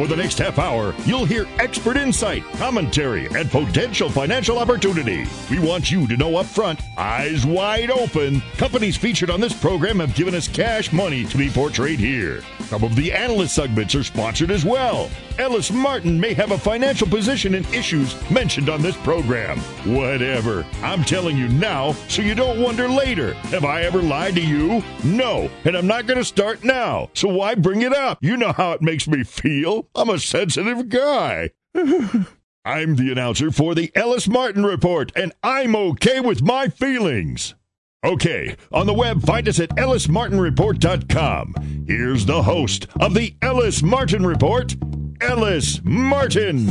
For the next half hour, you'll hear expert insight, commentary, and potential financial opportunity. We want you to know up front, eyes wide open. Companies featured on this program have given us cash money to be portrayed here. Some of the analyst segments are sponsored as well. Ellis Martin may have a financial position in issues mentioned on this program. Whatever. I'm telling you now so you don't wonder later. Have I ever lied to you? No. And I'm not going to start now. So why bring it up? You know how it makes me feel. I'm a sensitive guy. I'm the announcer for the Ellis Martin Report, and I'm okay with my feelings. Okay, on the web, find us at ellismartinreport.com. Here's the host of the Ellis Martin Report, Ellis Martin.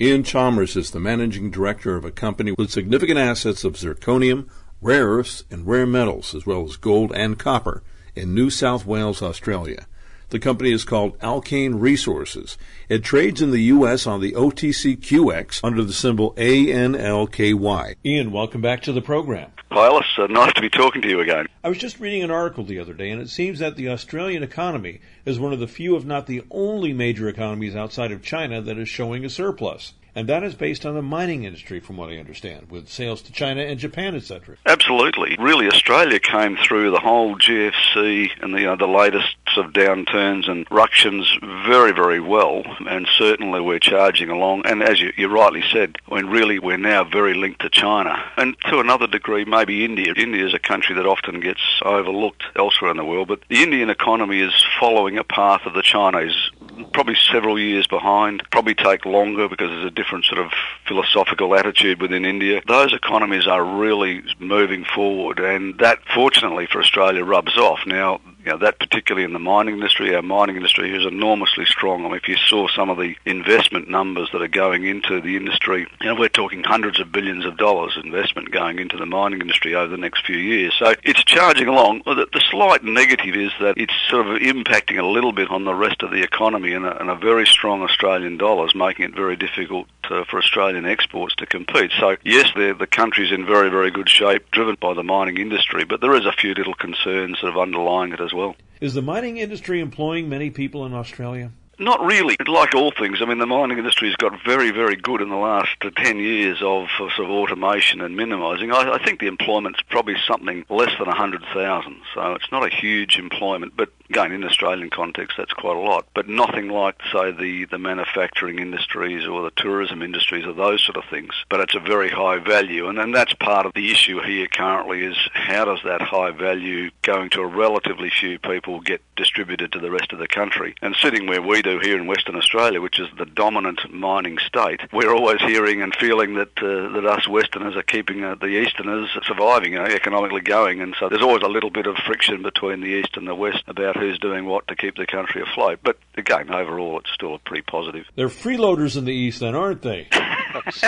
Ian Chalmers is the managing director of a company with significant assets of zirconium, rare earths, and rare metals, as well as gold and copper in New South Wales, Australia. The company is called Alkane Resources. It trades in the U.S. on the OTCQX under the symbol ANLKY. Ian, welcome back to the program. Ellis. Uh, nice to be talking to you again. I was just reading an article the other day, and it seems that the Australian economy is one of the few, if not the only, major economies outside of China that is showing a surplus. And that is based on the mining industry, from what I understand, with sales to China and Japan, etc. Absolutely. Really, Australia came through the whole GFC and the, uh, the latest of downturns and ructions very, very well. And certainly we're charging along. And as you, you rightly said, when really we're now very linked to China. And to another degree, maybe India. India is a country that often gets overlooked elsewhere in the world. But the Indian economy is following a path of the Chinese, probably several years behind, probably take longer because there's a different sort of philosophical attitude within India. Those economies are really moving forward, and that, fortunately for Australia, rubs off. Now, you know, that particularly in the mining industry, our mining industry is enormously strong. I mean, if you saw some of the investment numbers that are going into the industry, you know, we're talking hundreds of billions of dollars investment going into the mining industry over the next few years. So it's charging along. The, the slight negative is that it's sort of impacting a little bit on the rest of the economy, and a, and a very strong Australian dollar is making it very difficult uh, for Australian exports to compete. So yes, the country's in very, very good shape, driven by the mining industry, but there is a few little concerns sort of underlying it as well. Is the mining industry employing many people in Australia? Not really. Like all things, I mean, the mining industry has got very, very good in the last uh, 10 years of sort of automation and minimising. I, I think the employment's probably something less than 100,000, so it's not a huge employment, but again, in Australian context, that's quite a lot, but nothing like, say, the, the manufacturing industries or the tourism industries or those sort of things. But it's a very high value, and, and that's part of the issue here currently is how does that high value going to a relatively few people get distributed to the rest of the country? And sitting where we do do here in Western Australia, which is the dominant mining state, we're always hearing and feeling that uh, that us Westerners are keeping uh, the Easterners surviving, you know, economically going, and so there's always a little bit of friction between the East and the West about who's doing what to keep the country afloat. But again, overall, it's still a pretty positive. They're freeloaders in the East, then, aren't they?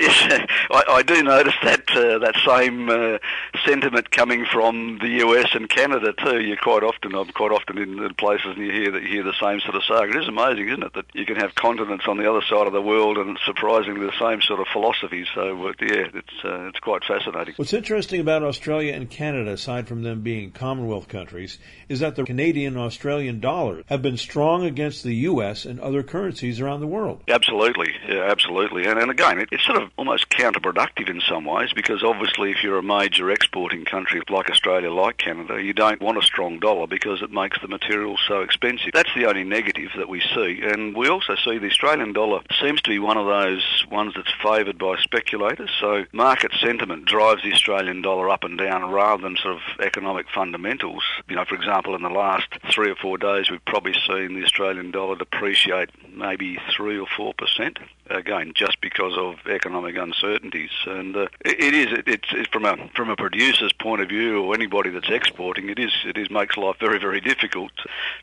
yes, I, I, do notice that uh, that same uh, sentiment coming from the US and Canada too. You quite often, I'm quite often in, in places and you hear that you hear the same sort of saga it is amazing, isn't it, that you can have continents on the other side of the world and surprisingly the same sort of philosophy. So, uh, yeah, it's uh, it's quite fascinating. What's interesting about Australia and Canada, aside from them being Commonwealth countries, is that the Canadian and Australian dollars have been strong against the U.S. and other currencies around the world. Absolutely, yeah, absolutely. And, and again, it, it's sort of almost counterproductive in some ways because obviously if you're a major exporting country like Australia, like Canada, you don't want a strong dollar because it makes the materials so expensive. That's the only negative that we see. And we also see the Australian dollar seems to be one of those ones that's favoured by speculators. So market sentiment drives the Australian dollar up and down rather than sort of economic fundamentals. You know, for example, in the last three or four days, we've probably seen the Australian dollar depreciate maybe three or four percent again, just because of economic uncertainties. And uh, it, it is, it, it's, it's, from a from a producer's point of view, or anybody that's exporting, it is it is makes life very very difficult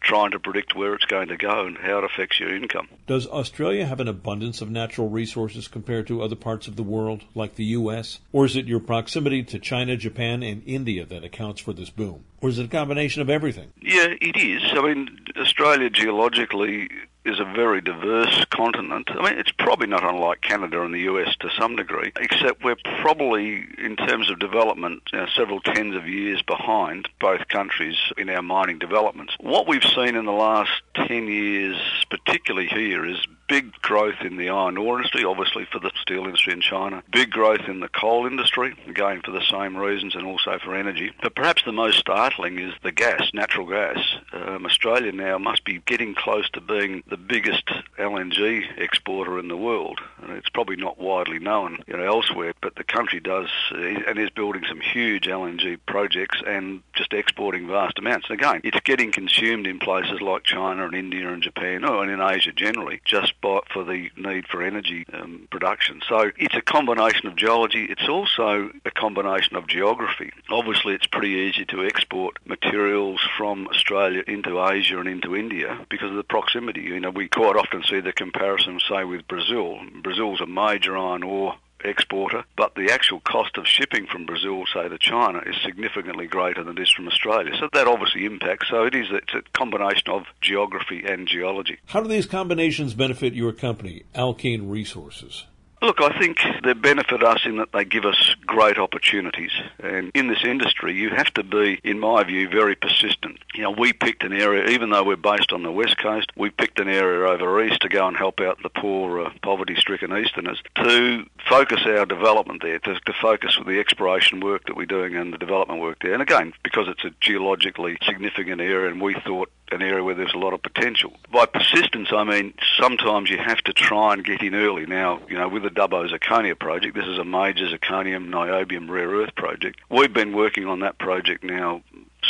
trying to predict where it's going to go and how it affects your income. Does Australia have an abundance of natural resources compared to other parts of the world, like the U.S., or is it your proximity to China, Japan, and India that accounts for this boom? Or is it a combination of everything? Yeah, it is. I mean, Australia geologically is a very diverse continent. I mean, it's probably not unlike Canada and the US to some degree, except we're probably, in terms of development, you know, several tens of years behind both countries in our mining developments. What we've seen in the last 10 years, particularly here, is big growth in the iron ore industry, obviously for the steel industry in China. Big growth in the coal industry, again for the same reasons and also for energy. But perhaps the most startling is the gas, natural gas. Um, Australia now must be getting close to being the biggest LNG exporter in the world. And it's probably not widely known you know, elsewhere, but the country does uh, and is building some huge LNG projects and just exporting vast amounts. And again, it's getting consumed in places like China and India and Japan, or and in Asia generally, just for the need for energy um, production. So it's a combination of geology. It's also a combination of geography. Obviously, it's pretty easy to export materials from Australia into Asia and into India because of the proximity. You know, we quite often see the comparison, say, with Brazil. Brazil's a major iron ore exporter, but the actual cost of shipping from Brazil, say, to China is significantly greater than it is from Australia. So that obviously impacts. So it is it's a combination of geography and geology. How do these combinations benefit your company, Alkane Resources? Look, I think they benefit us in that they give us great opportunities. And in this industry, you have to be, in my view, very persistent. You know, we picked an area, even though we're based on the west coast, we picked an area over east to go and help out the poor, uh, poverty-stricken easterners to focus our development there, to, to focus with the exploration work that we're doing and the development work there. And again, because it's a geologically significant area, and we thought an area where there's a lot of potential. By persistence, I mean sometimes you have to try and get in early. Now, you know, with the Dubbo Zirconia project, this is a major zirconium niobium rare earth project. We've been working on that project now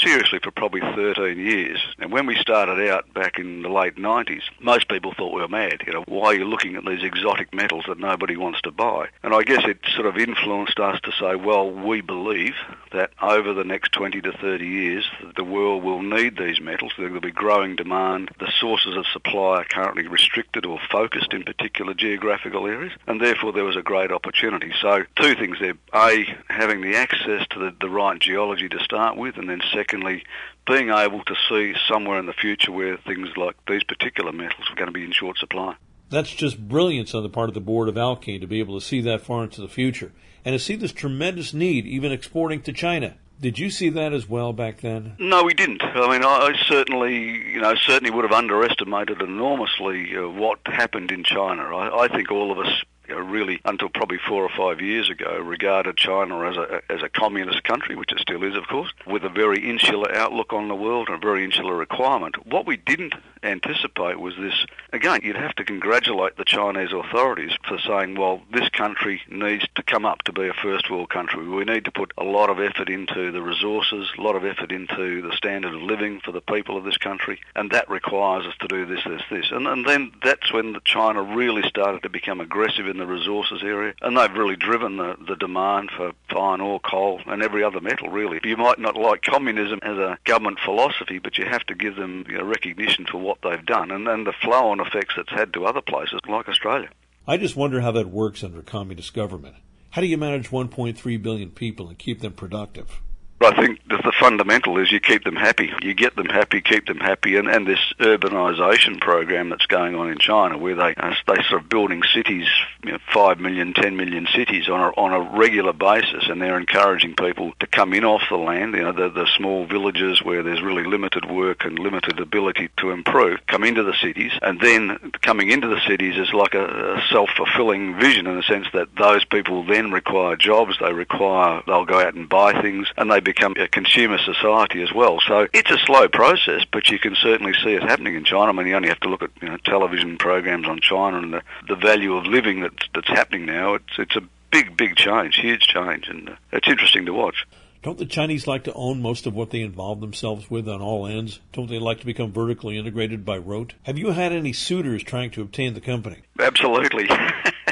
seriously for probably 13 years. And when we started out back in the late 90s, most people thought we were mad. You know, why are you looking at these exotic metals that nobody wants to buy? And I guess it sort of influenced us to say, well, we believe that over the next 20 to 30 years, the world will need these metals. There'll be growing demand. The sources of supply are currently restricted or focused in particular geographical areas, and therefore there was a great opportunity. So two things there. A, having the access to the, the right geology to start with, and then second, secondly, being able to see somewhere in the future where things like these particular metals are going to be in short supply. That's just brilliance on the part of the board of Alkane to be able to see that far into the future and to see this tremendous need, even exporting to China. Did you see that as well back then? No, we didn't. I mean, I certainly, you know, certainly would have underestimated enormously uh, what happened in China. I, I think all of us Uh, really until probably four or five years ago regarded China as a as a communist country, which it still is, of course, with a very insular outlook on the world and a very insular requirement. What we didn't anticipate was this. Again, you'd have to congratulate the Chinese authorities for saying, well, this country needs to come up to be a first world country. We need to put a lot of effort into the resources, a lot of effort into the standard of living for the people of this country, and that requires us to do this, this, this. And, and then that's when China really started to become aggressive in the resources area, and they've really driven the, the demand for iron ore, coal, and every other metal, really. You might not like communism as a government philosophy, but you have to give them you know, recognition for what they've done and, and the flow-on effects it's had to other places like Australia. I just wonder how that works under communist government. How do you manage 1.3 billion people and keep them productive? I think the, the fundamental is you keep them happy. You get them happy, keep them happy, and, and this urbanisation program that's going on in China, where they uh, they sort of building cities, you know, five million, ten million cities on a on a regular basis, and they're encouraging people to come in off the land. You know, the the small villages where there's really limited work and limited ability to improve, come into the cities, and then coming into the cities is like a, a self-fulfilling vision in the sense that those people then require jobs, they require they'll go out and buy things, and they become a consumer society as well. So it's a slow process, but you can certainly see it happening in China. I mean, you only have to look at you know, television programs on China and the, the value of living that's, that's happening now. It's, it's a big, big change, huge change, and uh, it's interesting to watch. Don't the Chinese like to own most of what they involve themselves with on all ends? Don't they like to become vertically integrated by rote? Have you had any suitors trying to obtain the company? Absolutely.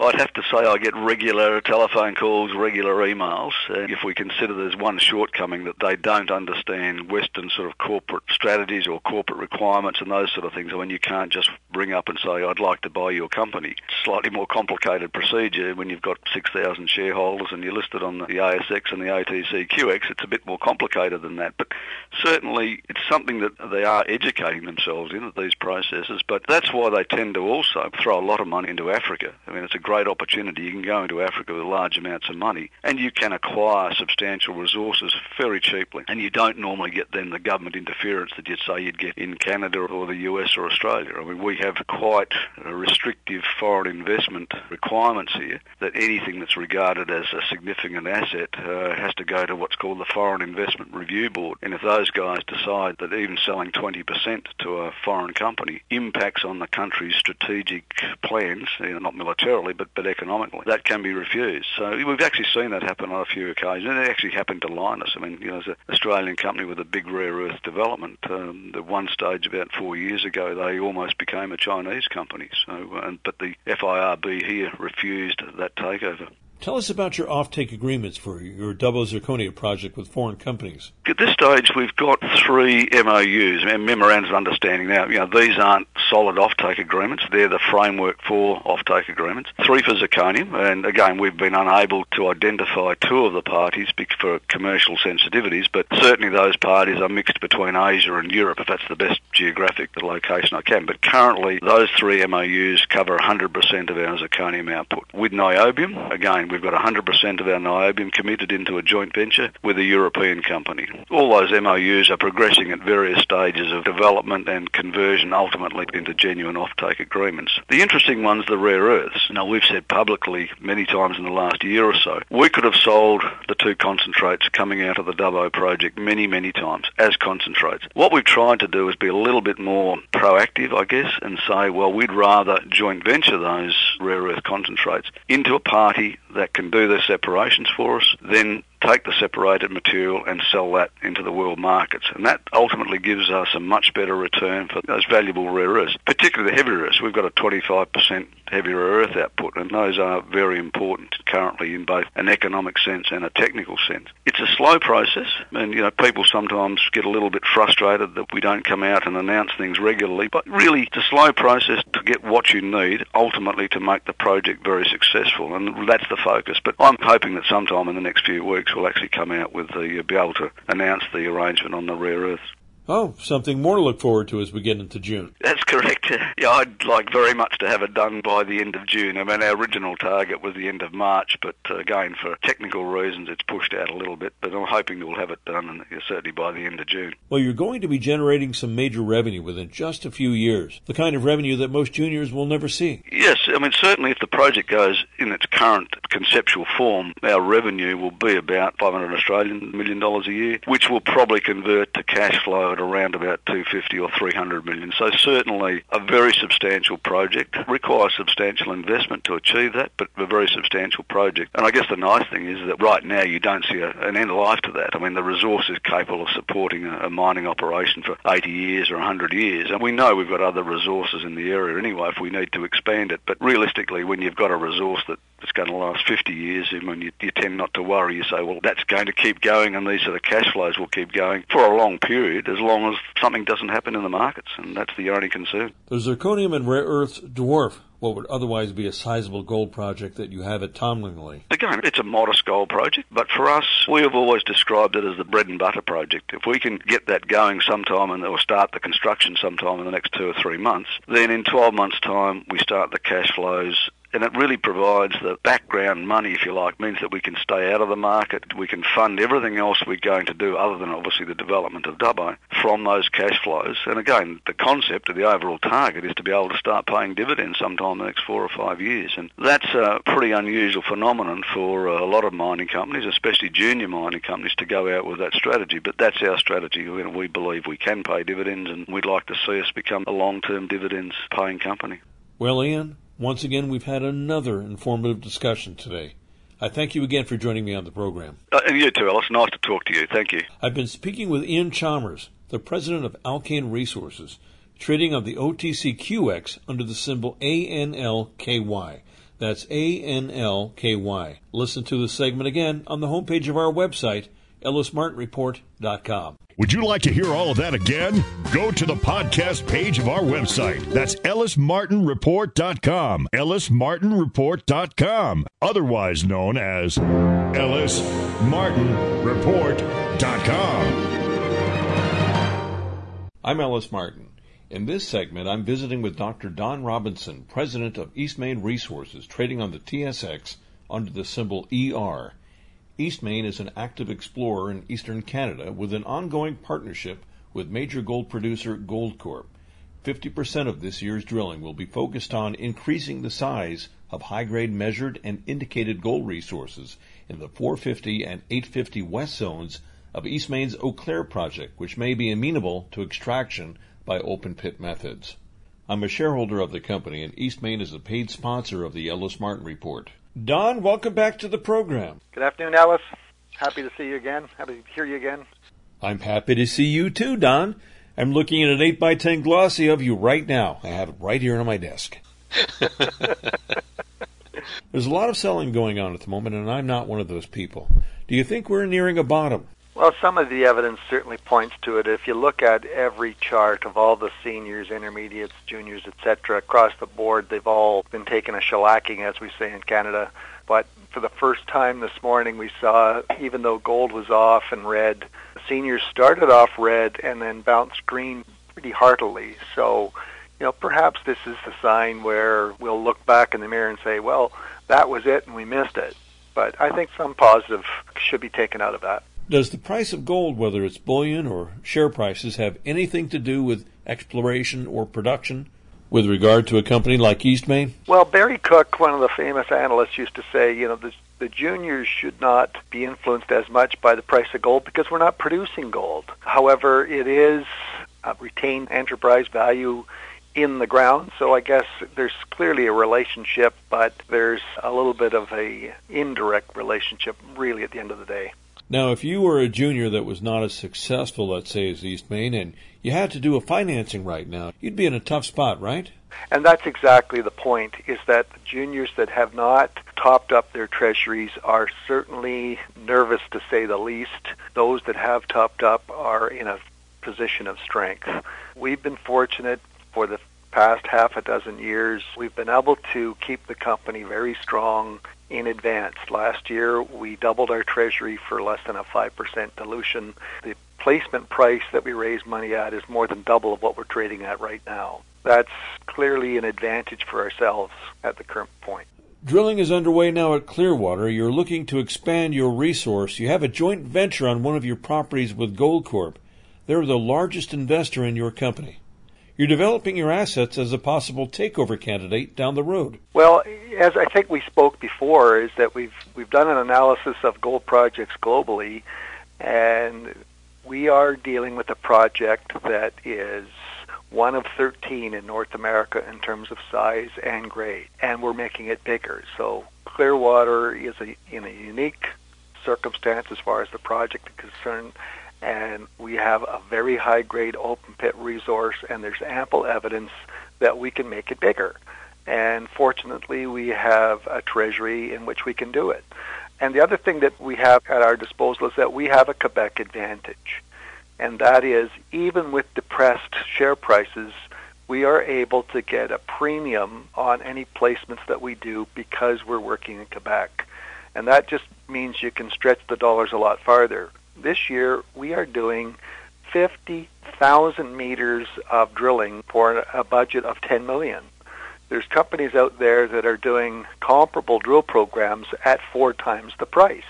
I'd have to say I get regular telephone calls, regular emails. And if we consider there's one shortcoming that they don't understand Western sort of corporate strategies or corporate requirements and those sort of things, I mean, you can't just bring up and say, I'd like to buy your company. It's slightly more complicated procedure when you've got 6,000 shareholders and you're listed on the ASX and the OTCQX. It's a bit more complicated than that. But certainly it's something that they are educating themselves in, these processes. But that's why they tend to also throw a lot of money into Africa. I mean, it's a great opportunity. You can go into Africa with large amounts of money and you can acquire substantial resources very cheaply. And you don't normally get then the government interference that you'd say you'd get in Canada or the US or Australia. I mean, we have quite restrictive foreign investment requirements here that anything that's regarded as a significant asset uh, has to go to what's called the Foreign Investment Review Board. And if those guys decide that even selling 20% to a foreign company impacts on the country's strategic plans, not militarily, but, but economically. That can be refused. So we've actually seen that happen on a few occasions. It actually happened to Lynas. I mean, you know, as an Australian company with a big rare earth development, um, at one stage about four years ago, they almost became a Chinese company. So, uh, but the FIRB here refused that takeover. Tell us about your offtake agreements for your Dubbo Zirconia project with foreign companies. At this stage, we've got three MOUs, memorandums of understanding. Now, you know, these aren't solid offtake agreements; they're the framework for offtake agreements. Three for zirconium, and again, we've been unable to identify two of the parties for commercial sensitivities, but certainly those parties are mixed between Asia and Europe, if that's the best geographic location I can. But currently, those three MOUs cover 100% of our zirconium output. With niobium, again we've got 100% of our niobium committed into a joint venture with a European company. All those MOUs are progressing at various stages of development and conversion ultimately into genuine offtake agreements. The interesting one's the rare earths. Now, we've said publicly many times in the last year or so, we could have sold the two concentrates coming out of the Dubbo project many, many times as concentrates. What we've tried to do is be a little bit more proactive, I guess, and say, well, we'd rather joint venture those rare earth concentrates into a party that can do the separations for us, then take the separated material and sell that into the world markets. And that ultimately gives us a much better return for those valuable rare earths, particularly the heavy rare earths. We've got a 25% heavy rare earth output, and those are very important currently in both an economic sense and a technical sense. It's a slow process, and you know people sometimes get a little bit frustrated that we don't come out and announce things regularly. But really, it's a slow process to get what you need ultimately to make the project very successful, and that's the focus. But I'm hoping that sometime in the next few weeks we'll actually come out with the uh, be able to announce the arrangement on the rare earths. Oh, something more to look forward to as we get into June. That's correct. Yeah, I'd like very much to have it done by the end of June. I mean, our original target was the end of March, but uh, again, for technical reasons, it's pushed out a little bit. But I'm hoping we'll have it done certainly by the end of June. Well, you're going to be generating some major revenue within just a few years, the kind of revenue that most juniors will never see. Yes, I mean, certainly if the project goes in its current conceptual form, our revenue will be about 500 Australian million dollars a year, which will probably convert to cash flow around about 250 or 300 million. So certainly a very substantial project. Requires substantial investment to achieve that, but a very substantial project. And I guess the nice thing is that right now you don't see a, an end of life to that. I mean, the resource is capable of supporting a, a mining operation for 80 years or 100 years. And we know we've got other resources in the area anyway if we need to expand it. But realistically, when you've got a resource that it's going to last 50 years, I mean, you, you tend not to worry. You say, well, that's going to keep going and these sort of cash flows will keep going for a long period as long as something doesn't happen in the markets, and that's the only concern. The zirconium and rare earths dwarf what would otherwise be a sizable gold project that you have at Tomingley? Again, it's a modest gold project, but for us, we have always described it as the bread and butter project. If we can get that going sometime and or start the construction sometime in the next two or three months, then in 12 months' time, we start the cash flows and it really provides the background money, if you like, means that we can stay out of the market. We can fund everything else we're going to do, other than obviously the development of Dubbo, from those cash flows. And again, the concept of the overall target is to be able to start paying dividends sometime in the next four or five years. And that's a pretty unusual phenomenon for a lot of mining companies, especially junior mining companies, to go out with that strategy. But that's our strategy. We believe we can pay dividends, and we'd like to see us become a long-term dividends paying company. Well, Ian, once again, we've had another informative discussion today. I thank you again for joining me on the program. Uh, and you too, Ellis. Nice to talk to you. Thank you. I've been speaking with Ian Chalmers, the president of Alkane Resources, trading on the OTCQX under the symbol ANLKY. That's ANLKY. Listen to the segment again on the homepage of our website, ellismartinreport.com. Would you like to hear all of that again? Go to the podcast page of our website. That's ellismartinreport.com. ellismartinreport.com, otherwise known as ellismartinreport.com. I'm Ellis Martin. In this segment, I'm visiting with Dr. Don Robinson, president of Eastmain Resources, trading on the TSX under the symbol ER. Eastmain is an active explorer in eastern Canada with an ongoing partnership with major gold producer Goldcorp. 50% of this year's drilling will be focused on increasing the size of high grade measured and indicated gold resources in the 450 and 850 west zones of Eastmain's Eau Claire project, which may be amenable to extraction by open pit methods. I'm a shareholder of the company, and Eastmain is a paid sponsor of the Ellis Martin Report. Don, welcome back to the program. Good afternoon, Ellis. Happy to see you again. Happy to hear you again. I'm happy to see you too, Don. I'm looking at an 8 by 10 glossy of you right now. I have it right here on my desk. There's a lot of selling going on at the moment, and I'm not one of those people. Do you think we're nearing a bottom? Well, some of the evidence certainly points to it. If you look at every chart of all the seniors, intermediates, juniors, etc., across the board, they've all been taking a shellacking, as we say in Canada. But for the first time this morning, we saw, even though gold was off and red, seniors started off red and then bounced green pretty heartily. So, you know, perhaps this is the sign where we'll look back in the mirror and say, well, that was it and we missed it. But I think some positive should be taken out of that. Does the price of gold, whether it's bullion or share prices, have anything to do with exploration or production with regard to a company like Eastmain? Well, Barry Cook, one of the famous analysts, used to say, you know, the, the juniors should not be influenced as much by the price of gold because we're not producing gold. However, it is retained enterprise value in the ground. So I guess there's clearly a relationship, but there's a little bit of a indirect relationship really at the end of the day. Now, if you were a junior that was not as successful, let's say, as Eastmain, and you had to do a financing right now, you'd be in a tough spot, right? And that's exactly the point, is that juniors that have not topped up their treasuries are certainly nervous, to say the least. Those that have topped up are in a position of strength. We've been fortunate for the past half a dozen years. We've been able to keep the company very strong in advance. Last year, we doubled our treasury for less than a 5% dilution. The placement price that we raised money at is more than double of what we're trading at right now. That's clearly an advantage for ourselves at the current point. Drilling is underway now at Clearwater. You're looking to expand your resource. You have a joint venture on one of your properties with Goldcorp. They're the largest investor in your company. You're developing your assets as a possible takeover candidate down the road. Well, as I think we spoke before, is that we've we've done an analysis of gold projects globally, and we are dealing with a project that is one of 13 in North America in terms of size and grade, and we're making it bigger. So Clearwater is a, in a unique circumstance as far as the project is concerned, and we have a very high grade open pit resource and there's ample evidence that we can make it bigger. And fortunately, we have a treasury in which we can do it. And the other thing that we have at our disposal is that we have a Quebec advantage. And that is, even with depressed share prices, we are able to get a premium on any placements that we do because we're working in Quebec. And that just means you can stretch the dollars a lot farther this year we are doing 50,000 meters of drilling for a budget of 10 million. there's companies out there that are doing comparable drill programs at four times the price.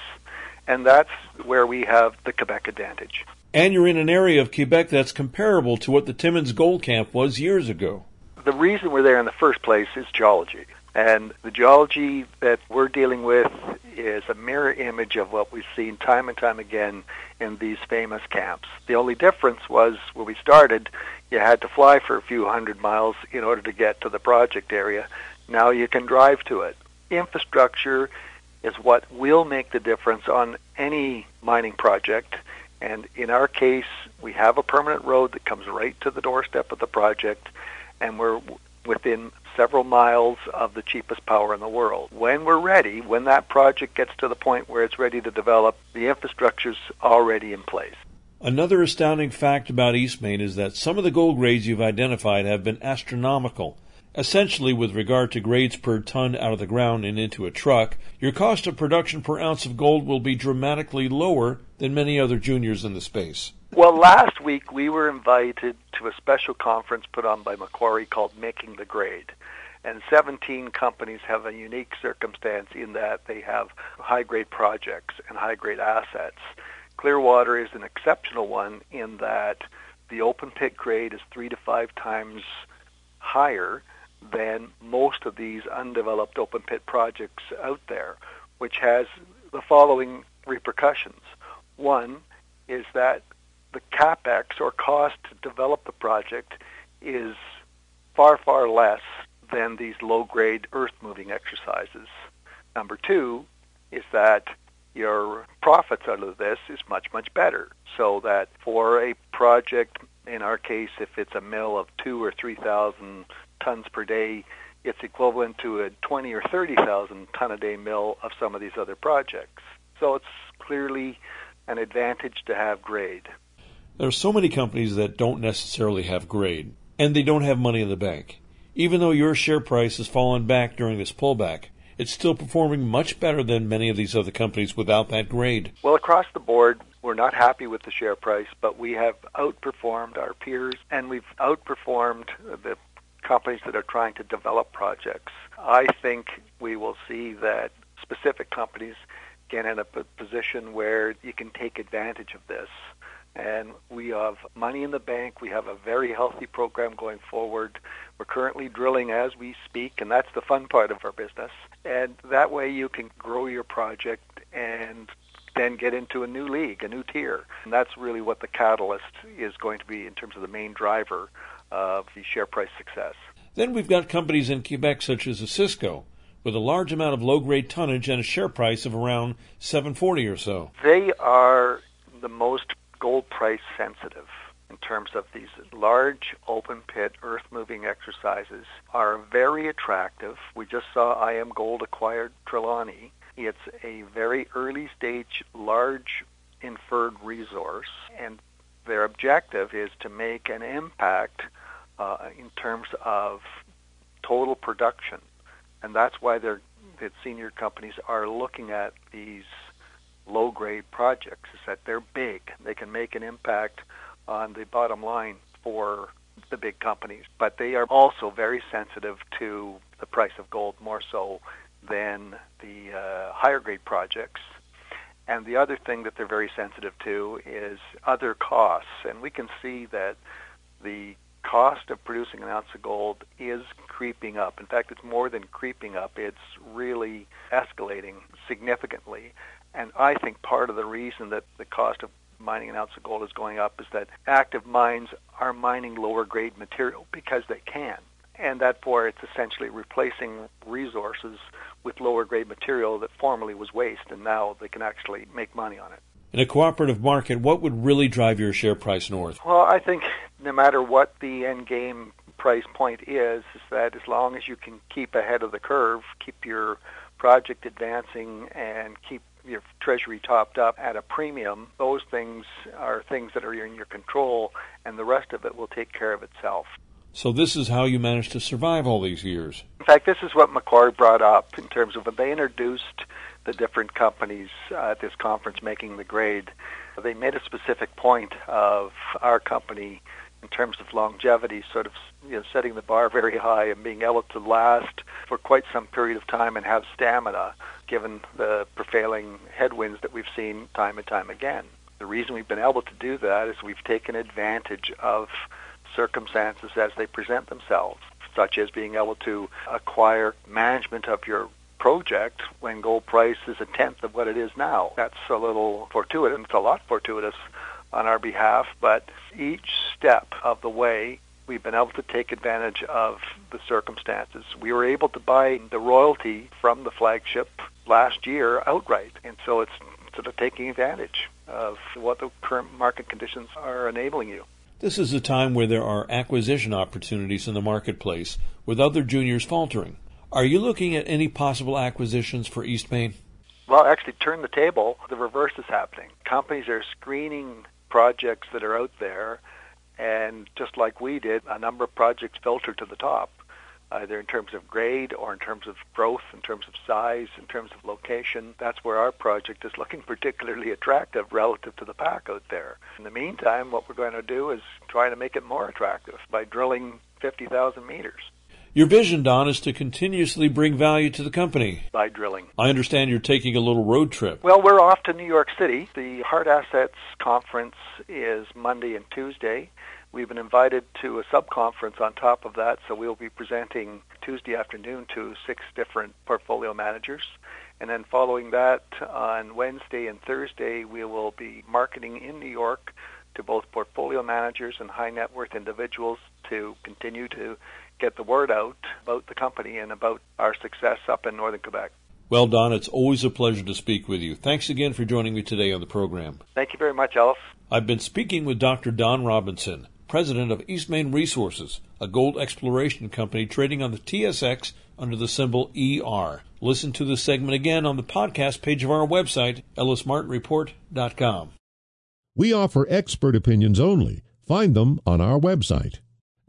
And that's where we have the Quebec advantage. And you're in an area of Quebec that's comparable to what the Timmins Gold Camp was years ago. The reason we're there in the first place is geology. And the geology that we're dealing with is a mirror image of what we've seen time and time again in these famous camps. The only difference was when we started, you had to fly for a few hundred miles in order to get to the project area. Now you can drive to it. Infrastructure is what will make the difference on any mining project. And in our case, we have a permanent road that comes right to the doorstep of the project, and we're within several miles of the cheapest power in the world. When we're ready, when that project gets to the point where it's ready to develop, the infrastructure's already in place. Another astounding fact about Eastmain is that some of the gold grades you've identified have been astronomical. Essentially, with regard to grades per ton out of the ground and into a truck, your cost of production per ounce of gold will be dramatically lower than many other juniors in the space. Well, last week we were invited to a special conference put on by Macquarie called Making the Grade. And 17 companies have a unique circumstance in that they have high grade projects and high grade assets. Clearwater is an exceptional one in that the open pit grade is three to five times higher than most of these undeveloped open pit projects out there, which has the following repercussions. One is that the capex or cost to develop the project is far, far less than these low grade earth moving exercises. Number two is that your profits out of this is much, much better. So that for a project, in our case, if it's a mill of two or three thousand tons per day, it's equivalent to a twenty or thirty thousand ton a day mill of some of these other projects. So it's clearly an advantage to have grade. There are so many companies that don't necessarily have grade, and they don't have money in the bank. Even though your share price has fallen back during this pullback, it's still performing much better than many of these other companies without that grade. Well, across the board, we're not happy with the share price, but we have outperformed our peers and we've outperformed the companies that are trying to develop projects. I think we will see that specific companies get in a position where you can take advantage of this and we have money in the bank. We have a very healthy program going forward. We're currently drilling as we speak, and that's the fun part of our business. And that way you can grow your project and then get into a new league, a new tier. And that's really what the catalyst is going to be in terms of the main driver of the share price success. Then we've got companies in Quebec such as Osisko with a large amount of low-grade tonnage and a share price of around 740 or so. They are the most gold price sensitive in terms of these large open pit earth moving exercises are very attractive. We just saw IAMGOLD acquired Trelawney. It's a very early stage large inferred resource and their objective is to make an impact uh, in terms of total production. And that's why they're, the senior companies are looking at these low grade projects is that they're big. They can make an impact on the bottom line for the big companies, but they are also very sensitive to the price of gold more so than the uh, higher grade projects. And the other thing that they're very sensitive to is other costs. And we can see that the cost of producing an ounce of gold is creeping up. In fact, it's more than creeping up, it's really escalating significantly. And I think part of the reason that the cost of mining an ounce of gold is going up is that active mines are mining lower grade material because they can. And therefore, it's essentially replacing resources with lower grade material that formerly was waste, and now they can actually make money on it. In a cooperative market, what would really drive your share price north? Well, I think no matter what the end game price point is, is that as long as you can keep ahead of the curve, keep your project advancing, and keep your treasury topped up at a premium, those things are things that are in your control, and the rest of it will take care of itself. So this is how you managed to survive all these years. In fact, this is what Macquarie brought up in terms of when they introduced the different companies uh, at this conference making the grade. They made a specific point of our company in terms of longevity, sort of you know, setting the bar very high and being able to last for quite some period of time and have stamina, given the prevailing headwinds that we've seen time and time again. The reason we've been able to do that is we've taken advantage of circumstances as they present themselves, such as being able to acquire management of your project when gold price is a tenth of what it is now. That's a little fortuitous, it's a lot fortuitous on our behalf, but each step of the way we've been able to take advantage of the circumstances. We were able to buy the royalty from the flagship last year outright, and so it's sort of taking advantage of what the current market conditions are enabling you. This is a time where there are acquisition opportunities in the marketplace, with other juniors faltering. Are you looking at any possible acquisitions for Eastmain? Well, actually, turn the table. The reverse is happening. Companies are screening projects that are out there, and just like we did, a number of projects filter to the top, either in terms of grade or in terms of growth, in terms of size, in terms of location. That's where our project is looking particularly attractive relative to the pack out there. In the meantime, what we're going to do is try to make it more attractive by drilling 50,000 meters. Your vision, Don, is to continuously bring value to the company. By drilling. I understand you're taking a little road trip. Well, we're off to New York City. The Hard Assets Conference is Monday and Tuesday. We've been invited to a sub-conference on top of that, so we'll be presenting Tuesday afternoon to six different portfolio managers. And then following that, on Wednesday and Thursday, we will be marketing in New York to both portfolio managers and high net worth individuals to continue to get the word out about the company and about our success up in northern Quebec. Well, Don, it's always a pleasure to speak with you. Thanks again for joining me today on the program. Thank you very much, Ellis. I've been speaking with Dr. Don Robinson, president of Eastmain Resources, a gold exploration company trading on the TSX under the symbol ER. Listen to this segment again on the podcast page of our website, ellismartinreport.com. We offer expert opinions only. Find them on our website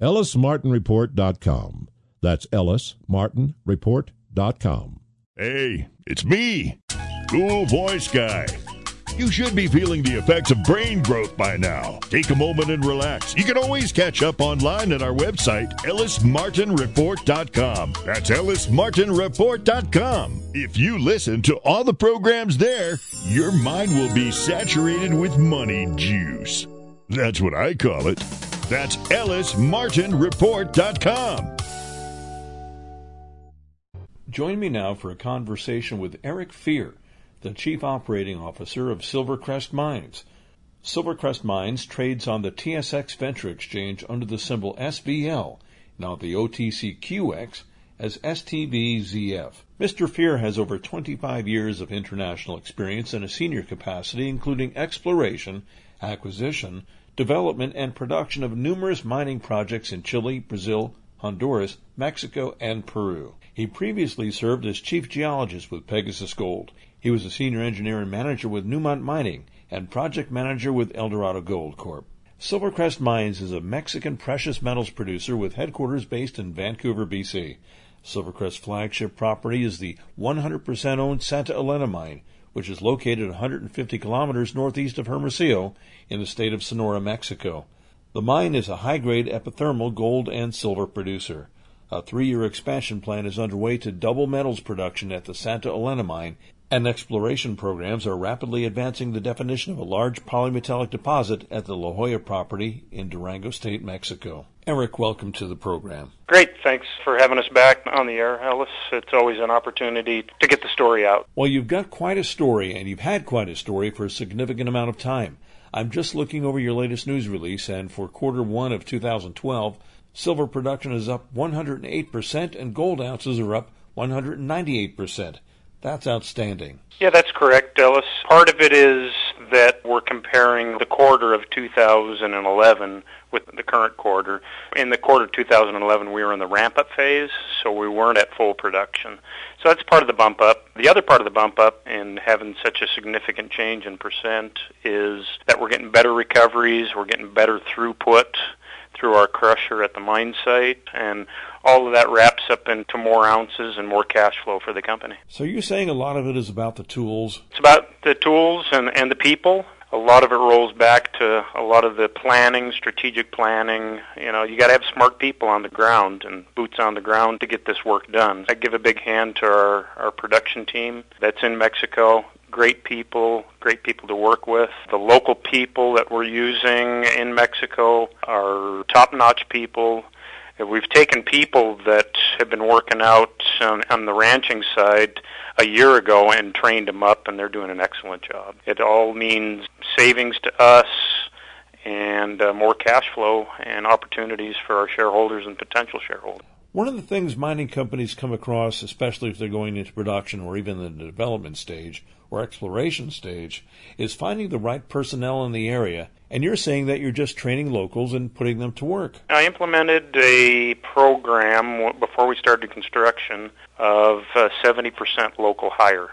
ellismartinreport.com. That's ellismartinreport.com. Hey, it's me, Cool Voice Guy. You should be feeling the effects of brain growth by now. Take a moment and relax. You can always catch up online at our website, ellismartinreport.com. That's ellismartinreport.com. If you listen to all the programs there, your mind will be saturated with money juice. That's what I call it. That's ellismartinreport.com. Join me now for a conversation with Eric Fier, the Chief Operating Officer of Silvercrest Mines. Silvercrest Mines trades on the TSX Venture Exchange under the symbol SVL, now the OTCQX as STVZF. Mr. Fier has over 25 years of international experience in a senior capacity, including exploration, acquisition, development, and production of numerous mining projects in Chile, Brazil, Honduras, Mexico, and Peru. He previously served as chief geologist with Pegasus Gold. He was a senior engineer and manager with Newmont Mining and project manager with Eldorado Gold Corp. Silvercrest Mines is a Mexican precious metals producer with headquarters based in Vancouver, BC. Silvercrest's flagship property is the 100% owned Santa Elena mine, which is located 150 kilometers northeast of Hermosillo in the state of Sonora, Mexico. The mine is a high grade epithermal gold and silver producer. A three year expansion plan is underway to double metals production at the Santa Elena mine, and exploration programs are rapidly advancing the definition of a large polymetallic deposit at the La Joya property in Durango State, Mexico. Eric, welcome to the program. Great. Thanks for having us back on the air, Ellis. It's always an opportunity to get the story out. Well, you've got quite a story, and you've had quite a story for a significant amount of time. I'm just looking over your latest news release, and for quarter one of 2012, silver production is up 108%, and gold ounces are up 198%. That's outstanding. Yeah, that's correct, Ellis. Part of it is that we're comparing the quarter of 2011 with the current quarter. In the quarter of 2011, we were in the ramp up phase, so we weren't at full production. So that's part of the bump up. The other part of the bump up in having such a significant change in percent is that we're getting better recoveries, we're getting better throughput through our crusher at the mine site, and all of that wraps up into more ounces and more cash flow for the company. So you're saying a lot of it is about the tools? It's about the tools and, and the people. a lot of it rolls back to a lot of the planning, strategic planning. You know, you got to have smart people on the ground and boots on the ground to get this work done. I give a big hand to our, our production team that's in Mexico. Great people, great people to work with. The local people that we're using in Mexico are top-notch people. We've taken people that have been working out on, on the ranching side a year ago and trained them up, and they're doing an excellent job. It all means savings to us and uh, more cash flow and opportunities for our shareholders and potential shareholders. One of the things mining companies come across, especially if they're going into production or even the development stage or exploration stage, is finding the right personnel in the area. And you're saying that you're just training locals and putting them to work. I implemented a program before we started construction of uh, 70% local hire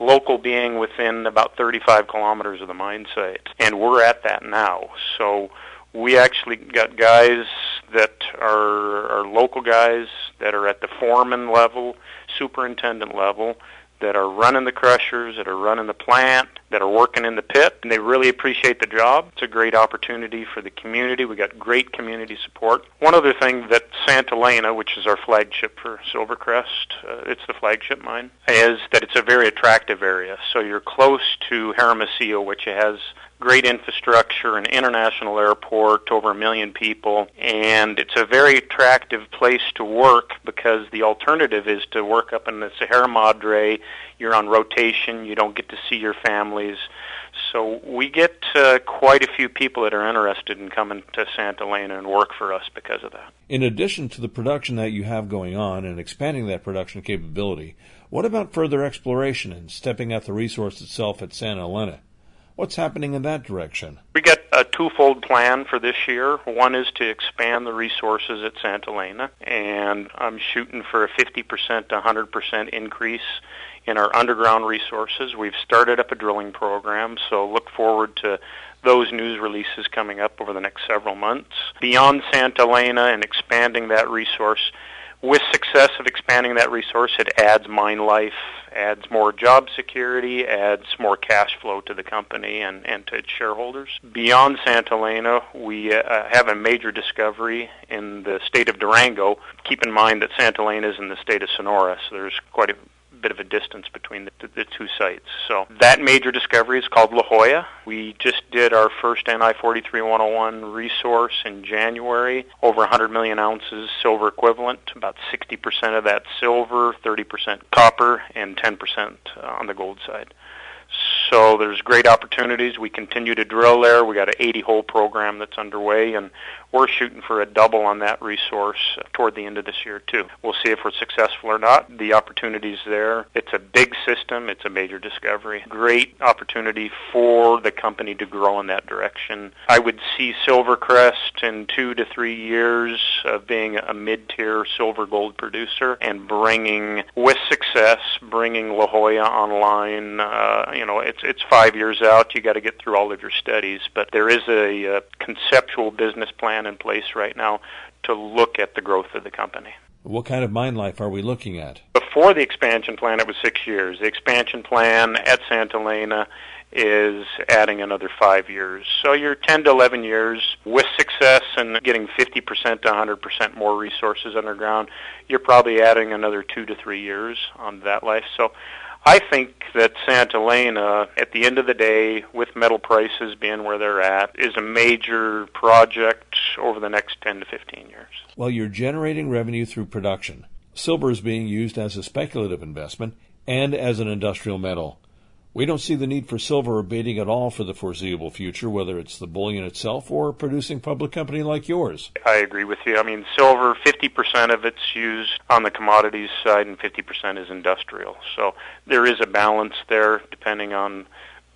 local being within about 35 kilometers of the mine site. And we're at that now. So we actually got guys that are, are local guys that are at the foreman level, superintendent level, that are running the crushers, that are running the plant, that are working in the pit, and they really appreciate the job. It's a great opportunity for the community. We got great community support. One other thing that Santa Elena, which is our flagship for Silvercrest, uh, it's the flagship mine, is that it's a very attractive area. So you're close to Hermosillo, which has great infrastructure, an international airport, over a million people, and it's a very attractive place to work because the alternative is to work up in the Sierra Madre. You're on rotation, you don't get to see your families. So we get uh, quite a few people that are interested in coming to Santa Elena and work for us because of that. In addition to the production that you have going on and expanding that production capability, what about further exploration and stepping at the resource itself at Santa Elena? What's happening in that direction? We got a twofold plan for this year. One is to expand the resources at Santa Elena, and I'm shooting for a 50% to 100% increase in our underground resources. We've started up a drilling program, so look forward to those news releases coming up over the next several months. Beyond Santa Elena and expanding that resource, with success of expanding that resource, it adds mine life, adds more job security, adds more cash flow to the company and, and to its shareholders. Beyond Santa Elena, we uh, have a major discovery in the state of Durango. Keep in mind that Santa Elena is in the state of Sonora, so there's quite a bit of a distance between the, the, two sites. So that major discovery is called La Joya. We just did our first NI 43-101 resource in January, over 100 million ounces silver equivalent, about 60% of that silver, 30% copper, and 10% uh, on the gold side. So there's great opportunities. We continue to drill there. We got an 80 hole program that's underway, and we're shooting for a double on that resource toward the end of this year too. We'll see if we're successful or not. The opportunities there. It's a big system. It's a major discovery. Great opportunity for the company to grow in that direction. I would see Silvercrest in two to three years of being a mid-tier silver gold producer and bringing, with success, bringing La Joya online. Uh, you know, it's it's five years out. You got to get through all of your studies, but there is a, a conceptual business plan plan in place right now to look at the growth of the company. What kind of mine life are we looking at? Before the expansion plan, it was six years. The expansion plan at Santa Elena is adding another five years. So you're 10 to 11 years with success and getting 50% to 100% more resources underground. You're probably adding another two to three years on that life. So I think that Santa Elena, at the end of the day, with metal prices being where they're at, is a major project over the next 10 to 15 years. Well, you're generating revenue through production. Silver is being used as a speculative investment and as an industrial metal. We don't see the need for silver abating at all for the foreseeable future, whether it's the bullion itself or a producing public company like yours. I agree with you. I mean, silver, 50% of it's used on the commodities side and 50% is industrial. So there is a balance there depending on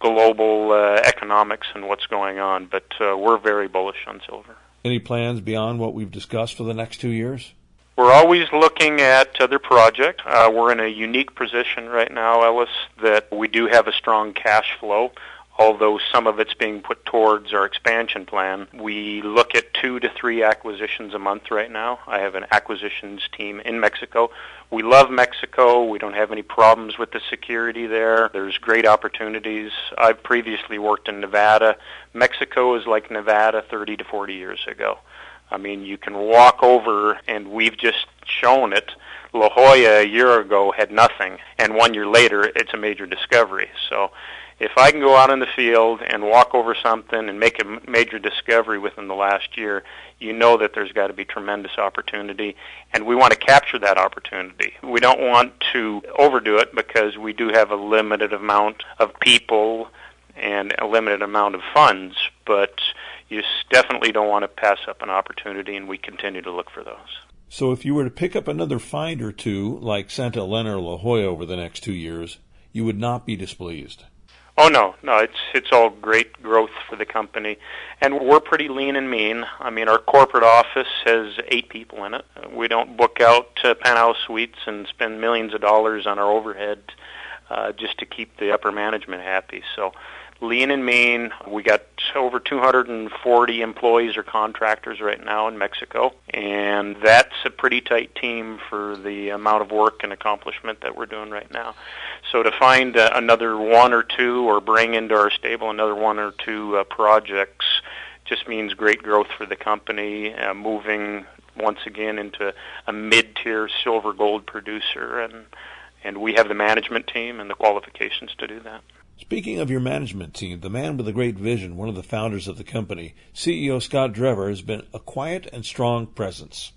global uh, economics and what's going on, but uh, we're very bullish on silver. Any plans beyond what we've discussed for the next two years? We're always looking at other projects. Uh, we're in a unique position right now, Ellis, that we do have a strong cash flow. although some of it's being put towards our expansion plan. We look at two to three acquisitions a month right now. I have an acquisitions team in Mexico. We love Mexico. We don't have any problems with the security there. There's great opportunities. I've previously worked in Nevada. Mexico is like Nevada 30 to 40 years ago. I mean, you can walk over, and we've just shown it. La Joya a year ago had nothing, and one year later, it's a major discovery. So if I can go out in the field and walk over something and make a major discovery within the last year, you know that there's got to be tremendous opportunity, and we want to capture that opportunity. We don't want to overdo it because we do have a limited amount of people and a limited amount of funds, but you definitely don't want to pass up an opportunity, and we continue to look for those. So, if you were to pick up another find or two, like Santa Elena or La Joya over the next two years, you would not be displeased. Oh no, no, it's it's all great growth for the company, and we're pretty lean and mean. I mean, our corporate office has eight people in it. We don't book out uh, penthouse suites and spend millions of dollars on our overhead uh, just to keep the upper management happy. So lean and mean. We got over 240 employees or contractors right now in Mexico, and that's a pretty tight team for the amount of work and accomplishment that we're doing right now. So to find uh, another one or two or bring into our stable another one or two uh, projects just means great growth for the company, uh, moving once again into a mid-tier silver gold producer and and we have the management team and the qualifications to do that. Speaking of your management team, the man with a great vision, one of the founders of the company, CEO Scott Drever, has been a quiet and strong presence.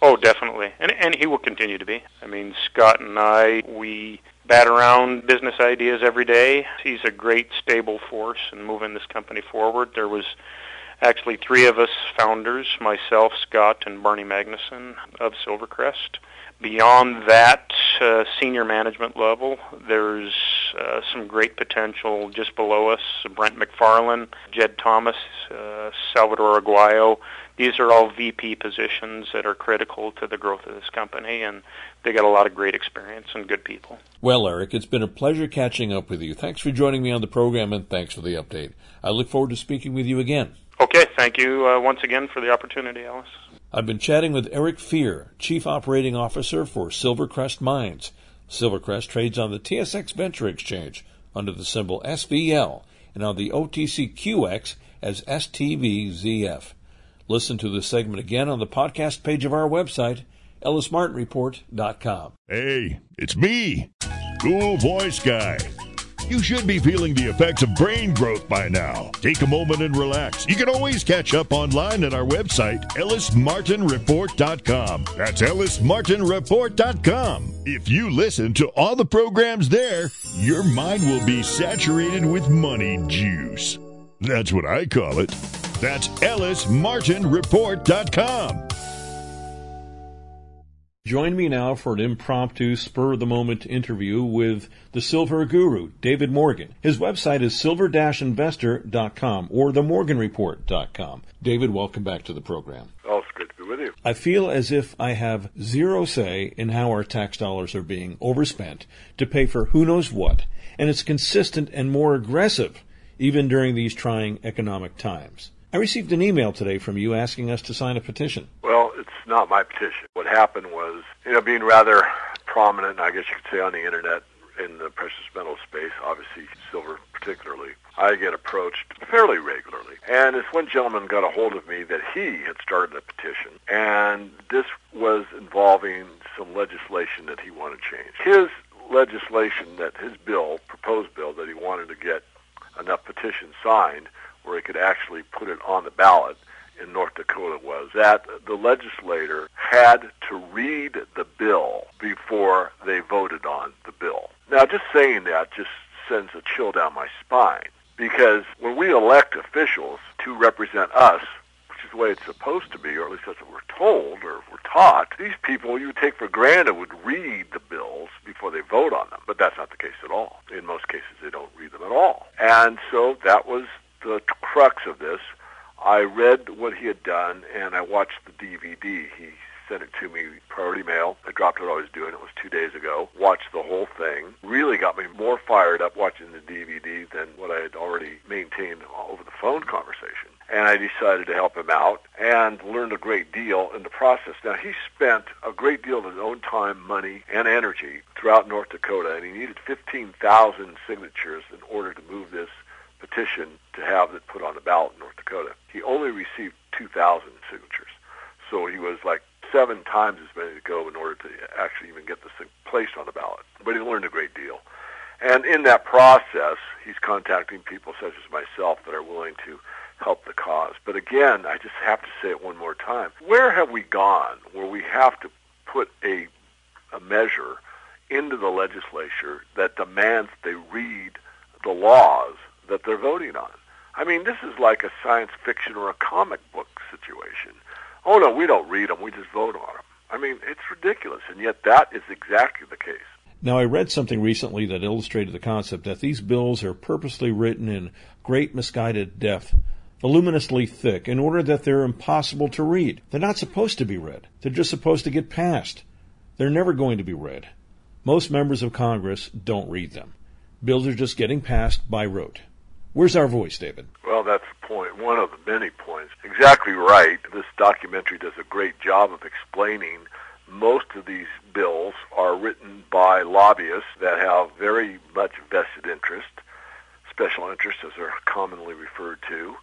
Oh, definitely. And and he will continue to be. I mean, Scott and I, we bat around business ideas every day. He's a great stable force in moving this company forward. There was actually three of us founders, myself, Scott, and Barney Magnuson of Silvercrest. Beyond that uh, senior management level, there's uh, some great potential just below us. Brent McFarland, Jed Thomas, uh, Salvador Aguayo. These are all VP positions that are critical to the growth of this company, and they got a lot of great experience and good people. Well, Eric, it's been a pleasure catching up with you. Thanks for joining me on the program, and thanks for the update. I look forward to speaking with you again. Okay, thank you uh, once again for the opportunity, Ellis. I've been chatting with Eric Fier, Chief Operating Officer for Silvercrest Mines. Silvercrest trades on the TSX Venture Exchange under the symbol SVL and on the OTCQX as STVZF. Listen to this segment again on the podcast page of our website, ellismartinreport.com. Hey, it's me, Cool Voice Guy. You should be feeling the effects of brain growth by now. Take a moment and relax. You can always catch up online at our website, ellismartinreport.com. That's ellismartinreport.com. If you listen to all the programs there, your mind will be saturated with money juice. That's what I call it. That's ellismartinreport.com. Join me now for an impromptu, spur of the moment interview with the silver guru, David Morgan. His website is silver-investor.com or themorganreport.com. David, welcome back to the program. Oh, it's good to be with you. I feel as if I have zero say in how our tax dollars are being overspent to pay for who knows what, and it's consistent and more aggressive even during these trying economic times. I received an email today from you asking us to sign a petition. Well, it's not my petition. What happened was, you know, being rather prominent, I guess you could say, on the internet in the precious metal space, obviously silver particularly, I get approached fairly regularly. And this one gentleman got a hold of me that he had started a petition, and this was involving some legislation that he wanted changed. His legislation that his bill, proposed bill, that he wanted to get enough petitions signed where he could actually put it on the ballot in North Dakota was that the legislator had to read the bill before they voted on the bill. Now, just saying that just sends a chill down my spine because when we elect officials to represent us, which is the way it's supposed to be, or at least that's what we're told or we're taught, these people you take for granted would read the bills before they vote on them. But that's not the case at all. In most cases, they don't read them at all. And so that was the crux of this. I read what he had done and I watched the DVD. He sent it to me priority mail. I dropped what I was doing. It was two days ago. Watched the whole thing. Really got me more fired up watching the DVD than what I had already maintained over the phone conversation. And I decided to help him out and learned a great deal in the process. Now, he spent a great deal of his own time, money, and energy throughout North Dakota, and he needed 15,000 signatures in order to move this petition to have it put on the ballot in North Dakota. He only received 2,000 signatures. So he was like seven times as many to go in order to actually even get this thing placed on the ballot. But he learned a great deal. And in that process, he's contacting people such as myself that are willing to help the cause. But again, I just have to say it one more time. Where have we gone where we have to put a, a measure into the legislature that demands they read the laws that they're voting on? I mean, this is like a science fiction or a comic book situation. Oh no, we don't read them; we just vote on them. I mean, it's ridiculous, and yet that is exactly the case. Now, I read something recently that illustrated the concept that these bills are purposely written in great misguided depth, voluminously thick, in order that they're impossible to read. They're not supposed to be read. They're just supposed to get passed. They're never going to be read. Most members of Congress don't read them. Bills are just getting passed by rote. Where's our voice, David? Well, that's the point, one of the many points. Exactly right. This documentary does a great job of explaining most of these bills are written by lobbyists that have very much vested interest, special interests as they're commonly referred to.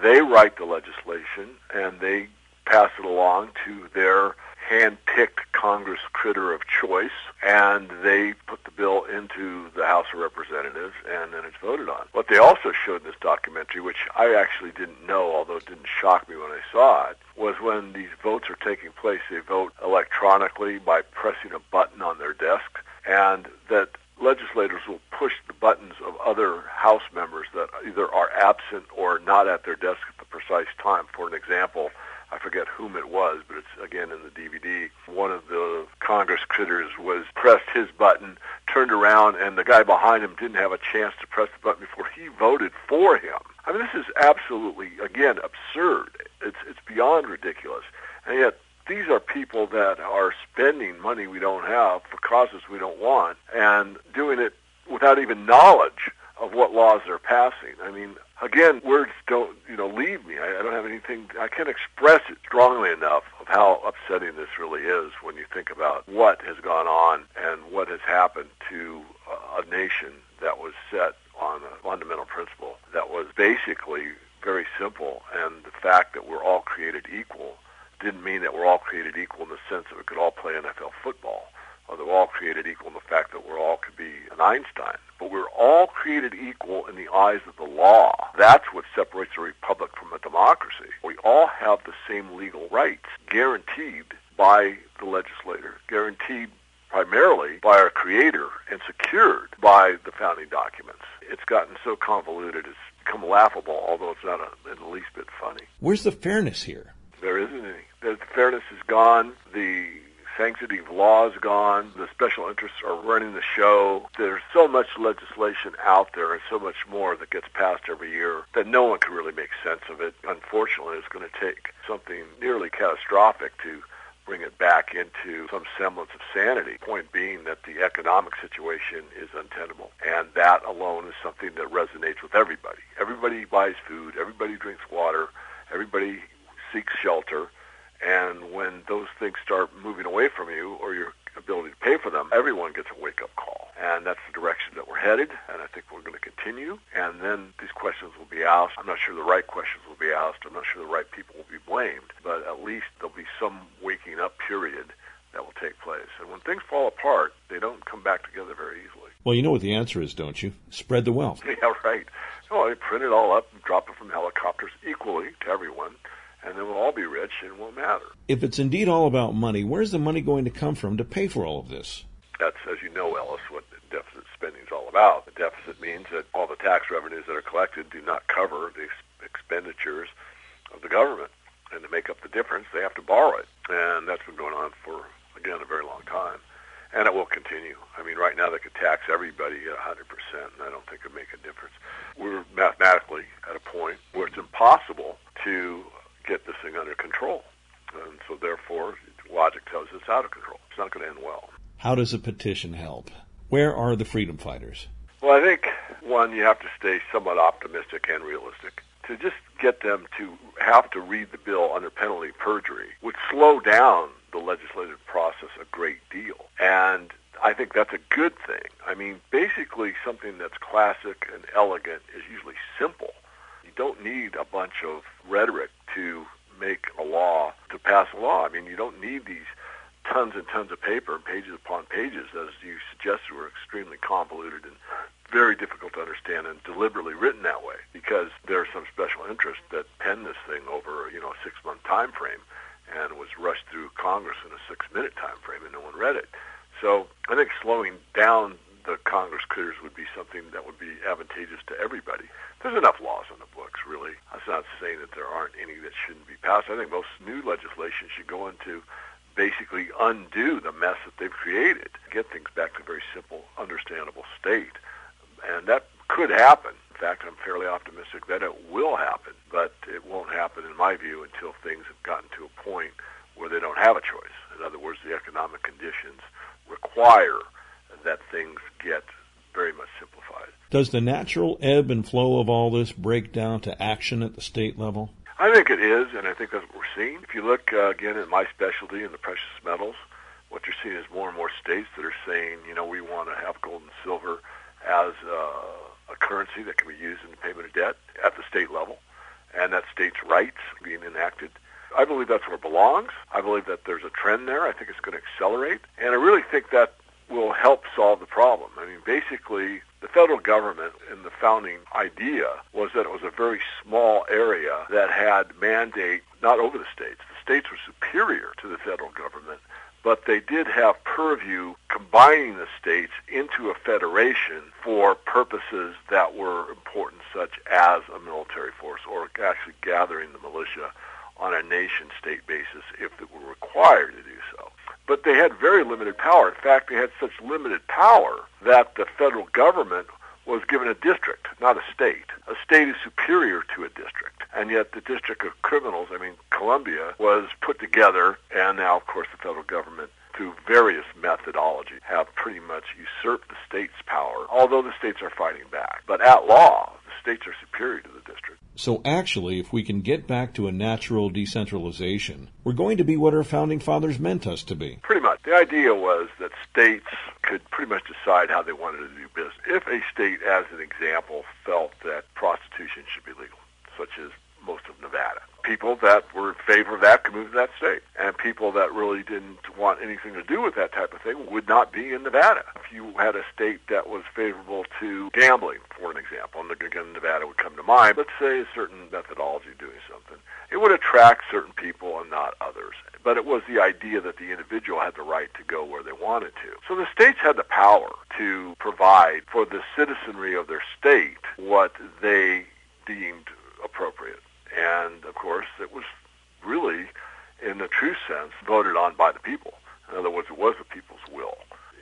They write the legislation and they pass it along to their hand-picked Congress critter of choice, and they put the bill into the House of Representatives, and then it's voted on. What they also showed in this documentary, which I actually didn't know, although it didn't shock me when I saw it, was when these votes are taking place, they vote electronically by pressing a button on their desk, and that legislators will push the buttons of other House members that either are absent or not at their desk at the precise time. For an example, I forget whom it was, but it's again in the DVD. One of the Congress critters was pressed his button, turned around, and the guy behind him didn't have a chance to press the button before he voted for him. I mean, this is absolutely, again, absurd. It's it's beyond ridiculous, and yet these are people that are spending money we don't have for causes we don't want, and doing it without even knowledge of what laws they're passing. I mean, again, words don't, you know, leave me. I, I don't have anything. I can't express it strongly enough of how upsetting this really is when you think about what has gone on and what has happened to uh, a nation that was set on a fundamental principle that was basically very simple, and the fact that we're all created equal didn't mean that we're all created equal in the sense that we could all play NFL football or that we're all created equal in the fact that we're all could be an Einstein. But we're all created equal in the eyes of the law. That's what separates a republic from a democracy. We all have the same legal rights guaranteed by the legislator, guaranteed primarily by our creator and secured by the founding documents. It's gotten so convoluted it's become laughable, although it's not a, in the least bit funny. Where's the fairness here? There isn't any. The fairness is gone. The sanctity of law is gone. The special interests are running the show. There's so much legislation out there and so much more that gets passed every year that no one can really make sense of it. Unfortunately, it's going to take something nearly catastrophic to bring it back into some semblance of sanity. Point being that the economic situation is untenable. And that alone is something that resonates with everybody. Everybody buys food, everybody drinks water, everybody seeks shelter. And when those things start moving away from you or your ability to pay for them, everyone gets a wake-up call. And that's the direction that we're headed, and I think we're going to continue. And then these questions will be asked. I'm not sure the right questions will be asked. I'm not sure the right people will be blamed, but at least there'll be some waking up period that will take place. And when things fall apart, they don't come back together very easily. Well, you know what the answer is, don't you? Spread the wealth. Yeah, right. So I print it all up and drop it from helicopters equally to everyone and then we'll all be rich and it won't matter. If it's indeed all about money, where's the money going to come from to pay for all of this? That's, as you know, Ellis, what deficit spending is all about. The deficit means that all the tax revenues that are collected do not cover the expenditures of the government. And to make up the difference, they have to borrow it. And that's been going on for, again, a very long time. And it will continue. I mean, right now they could tax everybody at 100%, and I don't think it would make a difference. We're mathematically at a point where it's impossible to get this thing under control. And so therefore, logic tells us it's out of control. It's not going to end well. How does a petition help? Where are the freedom fighters? Well, I think, one, you have to stay somewhat optimistic and realistic. To just get them to have to read the bill under penalty of perjury would slow down the legislative process a great deal. And I think that's a good thing. I mean, basically, something that's classic and elegant is usually simple. You don't need a bunch of rhetoric to make a law, to pass a law. I mean, you don't need these tons and tons of paper, pages upon pages, as you suggested, were extremely convoluted and very difficult to understand and deliberately written that way because there's some special interest that penned this thing over, you know, a six-month time frame and was rushed through Congress in a six-minute time frame and no one read it. So I think slowing down the Congress critters would be something that would be advantageous to everybody. There's enough laws on the books, really. That's not saying that there aren't any that shouldn't be passed. I think most new legislation should go into basically undo the mess that they've created, get things back to a very simple, understandable state. And that could happen. In fact, I'm fairly optimistic that it will happen, but it won't happen, in my view, until things have gotten to a point where they don't have a choice. In other words, the economic conditions require that things get very much simplified. Does the natural ebb and flow of all this break down to action at the state level? I think it is, and I think that's what we're seeing. If you look uh, again at my specialty in the precious metals, what you're seeing is more and more states that are saying, you know, we want to have gold and silver as uh, a currency that can be used in the payment of debt at the state level, and that states' rights being enacted. I believe that's where it belongs. I believe that there's a trend there. I think it's going to accelerate, and I really think that will help solve the problem. I mean, basically, the federal government in the founding idea was that it was a very small area that had mandate not over the states. The states were superior to the federal government, but they did have purview combining the states into a federation for purposes that were important, such as a military force or actually gathering the militia on a nation-state basis if it were required to do so but they had very limited power. In fact, they had such limited power that the federal government was given a district, not a state. A state is superior to a district. And yet the District of Criminals, I mean, Columbia, was put together, and now, of course, the federal government, through various methodology, have pretty much usurped the state's power, although the states are fighting back. But at law, states are superior to the district. So actually, if we can get back to a natural decentralization, we're going to be what our founding fathers meant us to be. Pretty much. The idea was that states could pretty much decide how they wanted to do business. If a state, as an example, felt that prostitution should be legal, such as most of Nevada, people that were in favor of that could move to that state. And people that really didn't want anything to do with that type of thing would not be in Nevada. If you had a state that was favorable to gambling, for an example, and again, Nevada would come to mind, let's say a certain methodology doing something, it would attract certain people and not others. But it was the idea that the individual had the right to go where they wanted to. So the states had the power to provide for the citizenry of their state what they deemed appropriate. And of course, it was really, in the true sense, voted on by the people. In other words, it was the people's will.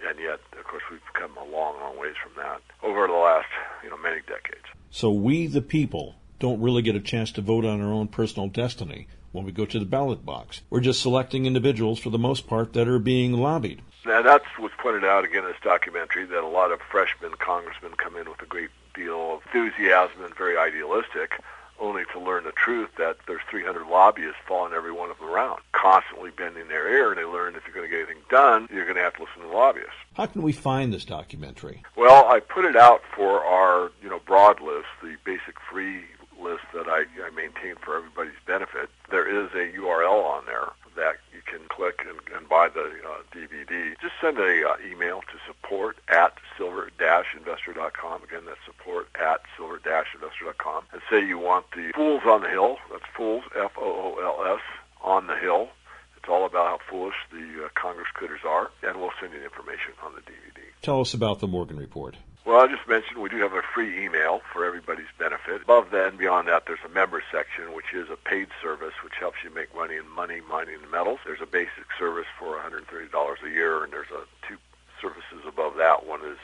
And yet, of course, we've come a long, long ways from that over the last, you know, many decades. So we, the people, don't really get a chance to vote on our own personal destiny when we go to the ballot box. We're just selecting individuals, for the most part, that are being lobbied. Now, that's what's pointed out again in this documentary that a lot of freshman congressmen come in with a great deal of enthusiasm and very idealistic only to learn the truth that there's 300 lobbyists following every one of them around, constantly bending their ear, and they learn if you're going to get anything done, you're going to have to listen to lobbyists. How can we find this documentary? Well, I put it out for our, you know, broad list, the basic free list that I, I maintain for everybody's benefit. There is a URL on there that can click and, and buy the uh, DVD. Just send a uh, email to support at silver-investor.com. Again, that's support at silver-investor.com. And say you want the Fools on the Hill. That's Fools, F-O-O-L-S, on the Hill. It's all about how foolish the uh, Congress critters are, and we'll send you information on the DVD. Tell us about the Morgan Report. Well, I just mentioned we do have a free email for everybody's benefit. Above that and beyond that, there's a member section, which is a paid service, which helps you make money in money mining the metals. There's a basic service for $130 a year, and there's a two services above that. One is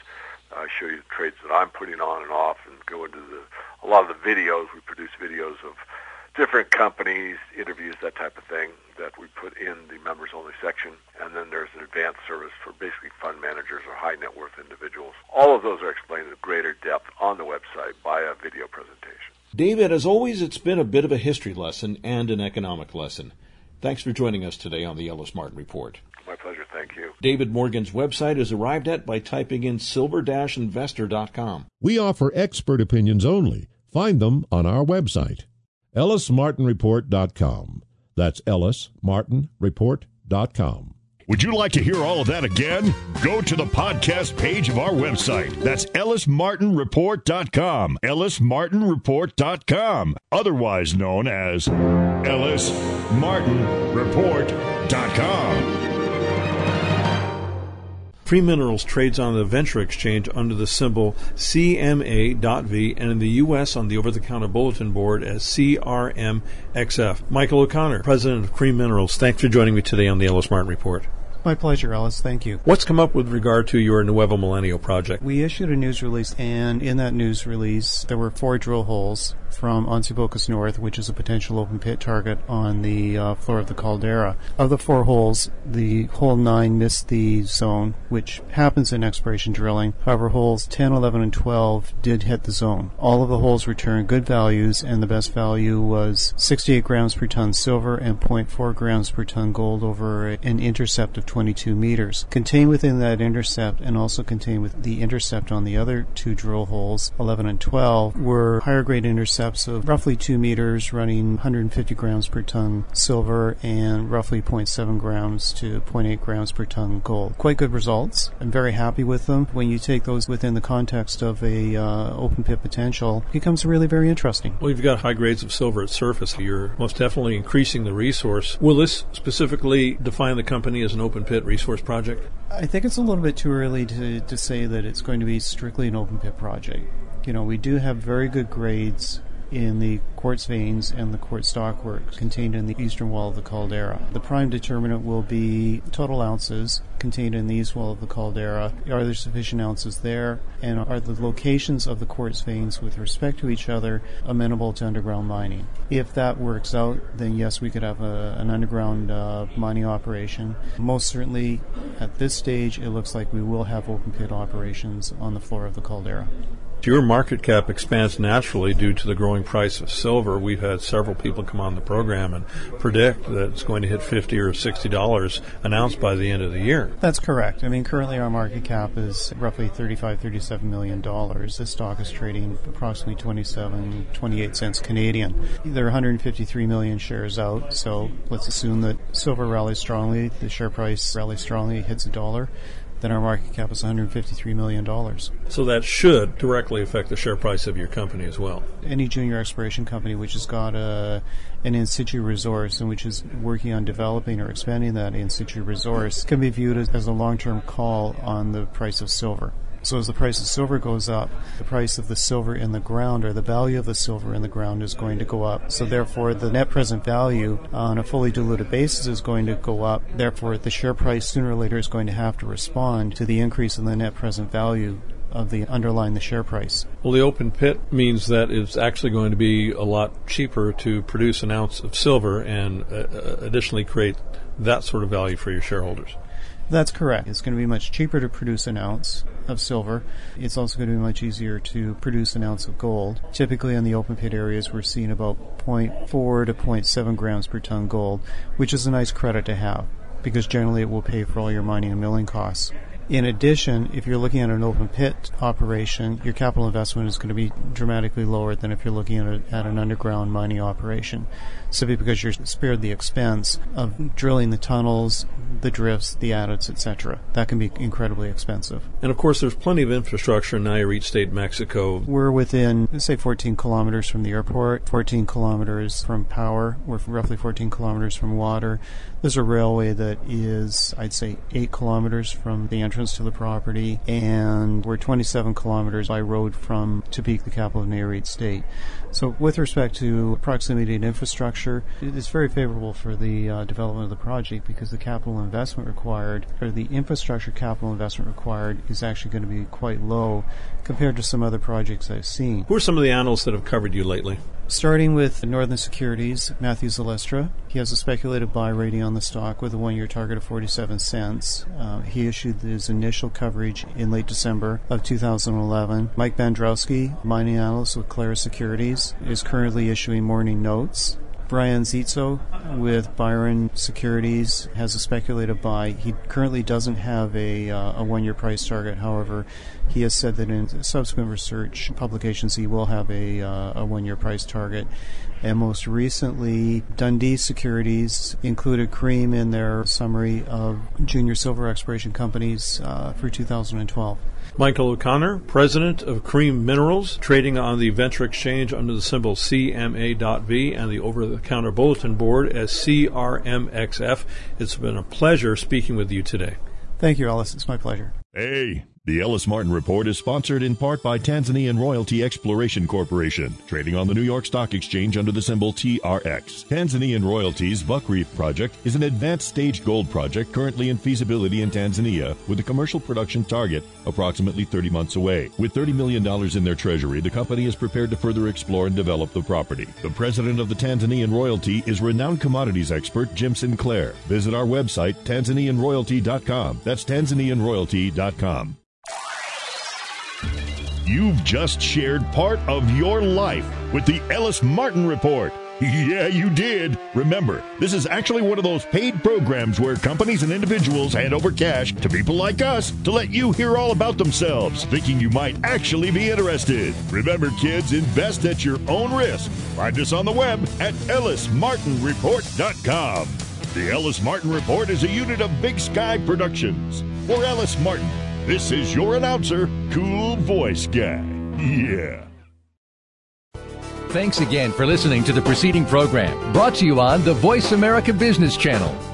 I uh, show you the trades that I'm putting on and off, and go into the a lot of the videos. We produce videos of different companies, interviews, that type of thing that we put in the members only section. And then there's an advanced service for basically fund managers or high net worth individuals. All of those are explained in greater depth on the website by a video presentation. David, as always, it's been a bit of a history lesson and an economic lesson. Thanks for joining us today on the Ellis Martin Report. My pleasure. Thank you. David Morgan's website is arrived at by typing in silver-investor.com. We offer expert opinions only. Find them on our website, ellismartinreport.com. That's ellismartinreport.com. Would you like to hear all of that again? Go to the podcast page of our website. That's ellismartinreport.com. ellismartinreport.com, otherwise known as ellismartinreport.com. Cream Minerals trades on the Venture Exchange under the symbol CMA.V and in the U.S. on the over the counter bulletin board as CRMXF. Michael O'Connor, President of Cream Minerals, thanks for joining me today on the Ellis Martin Report. My pleasure, Ellis. Thank you. What's come up with regard to your Nuevo Milenio project? We issued a news release, and in that news release, there were four drill holes from Bocas North, which is a potential open pit target on the uh, floor of the caldera. Of the four holes, the hole 9 missed the zone, which happens in exploration drilling. However, holes 10, 11, and 12 did hit the zone. All of the holes returned good values, and the best value was 68 grams per ton silver and 0.4 grams per ton gold over an intercept of 22 meters. Contained within that intercept and also contained with the intercept on the other two drill holes, 11 and 12, were higher grade intercepts of roughly 2 meters running 150 grams per ton silver and roughly 0.7 grams to 0.8 grams per ton gold. Quite good results. I'm very happy with them. When you take those within the context of a uh, open pit potential, it becomes really very interesting. Well, you've got high grades of silver at surface. You're most definitely increasing the resource. Will this specifically define the company as an open pit resource project? I think it's a little bit too early to, to say that it's going to be strictly an open pit project. You know, we do have very good grades in the quartz veins and the quartz stockwork contained in the eastern wall of the caldera. The prime determinant will be total ounces contained in the east wall of the caldera. Are there sufficient ounces there? And are the locations of the quartz veins with respect to each other amenable to underground mining? If that works out, then yes, we could have a, an underground uh, mining operation. Most certainly, at this stage, it looks like we will have open pit operations on the floor of the caldera. Your market cap expands naturally due to the growing price of silver. We've had several people come on the program and predict that it's going to hit fifty or sixty dollars an ounce by the end of the year. That's correct. I mean, currently our market cap is roughly 35, 37 million dollars. This stock is trading approximately 27, 28 cents Canadian. There are 153 million shares out, so let's assume that silver rallies strongly, the share price rallies strongly, hits a dollar then our market cap is $153 million. So that should directly affect the share price of your company as well. Any junior exploration company which has got a, an in situ resource and which is working on developing or expanding that in situ resource can be viewed as, as a long term call on the price of silver. So as the price of silver goes up, the price of the silver in the ground or the value of the silver in the ground is going to go up. So therefore the net present value on a fully diluted basis is going to go up. Therefore the share price sooner or later is going to have to respond to the increase in the net present value of the underlying the share price. Well, the open pit means that it's actually going to be a lot cheaper to produce an ounce of silver and uh, uh additionally create that sort of value for your shareholders. That's correct. It's going to be much cheaper to produce an ounce of silver. It's also going to be much easier to produce an ounce of gold. Typically in the open pit areas, we're seeing about 0.4 to 0.7 grams per ton gold, which is a nice credit to have because generally it will pay for all your mining and milling costs. In addition, if you're looking at an open pit operation, your capital investment is going to be dramatically lower than if you're looking at, a, at an underground mining operation, simply because you're spared the expense of drilling the tunnels, the drifts, the adits, etc. That can be incredibly expensive. And of course, there's plenty of infrastructure in Nayarit State, Mexico. We're within, say, 14 kilometers from the airport, 14 kilometers from power. We're roughly 14 kilometers from water. There's a railway that is, I'd say, 8 kilometers from the entrance to the property, and we're 27 kilometers by road from Tepic, the capital of Nayarit State. So, with respect to proximity and infrastructure, it is very favorable for the uh, development of the project because the capital investment required, or the infrastructure capital investment required, is actually going to be quite low compared to some other projects I've seen. Who are some of the analysts that have covered you lately? Starting with Northern Securities, Matthew Zylstra. He has a speculative buy rating on the stock with a one year target of 47 cents. Uh, he issued his initial coverage in late December of 2011. Mike Bandrowski, mining analyst with Clarus Securities, is currently issuing morning notes. Brian Zitzo with Byron Securities has a speculative buy. He currently doesn't have a, uh, a one year price target. However, he has said that in subsequent research publications he will have a, uh, a one year price target. And most recently, Dundee Securities included Cream in their summary of junior silver exploration companies uh, for 2012. Michael O'Connor, president of Cream Minerals, trading on the Venture Exchange under the symbol CMA.V and the over the counter bulletin board as CRMXF. It's been a pleasure speaking with you today. Thank you, Ellis. It's my pleasure. Hey, the Ellis Martin Report is sponsored in part by Tanzanian Royalty Exploration Corporation, trading on the New York Stock Exchange under the symbol TRX. Tanzanian Royalties Buckreef Project is an advanced stage gold project currently in feasibility in Tanzania with a commercial production target approximately 30 months away. With $30 million in their treasury, the company is prepared to further explore and develop the property. The president of the Tanzanian Royalty is renowned commodities expert Jim Sinclair. Visit our website, tanzanianroyalty.com. That's tanzanianroyalty.com. You've just shared part of your life with the Ellis Martin Report. Yeah, you did. Remember, this is actually one of those paid programs where companies and individuals hand over cash to people like us to let you hear all about themselves, thinking you might actually be interested. Remember, kids, invest at your own risk. Find us on the web at ellismartinreport.com. The Ellis Martin Report is a unit of Big Sky Productions. For Ellis Martin, this is your announcer, Cool Voice Guy. Yeah. Thanks again for listening to the preceding program brought to you on the Voice America Business Channel.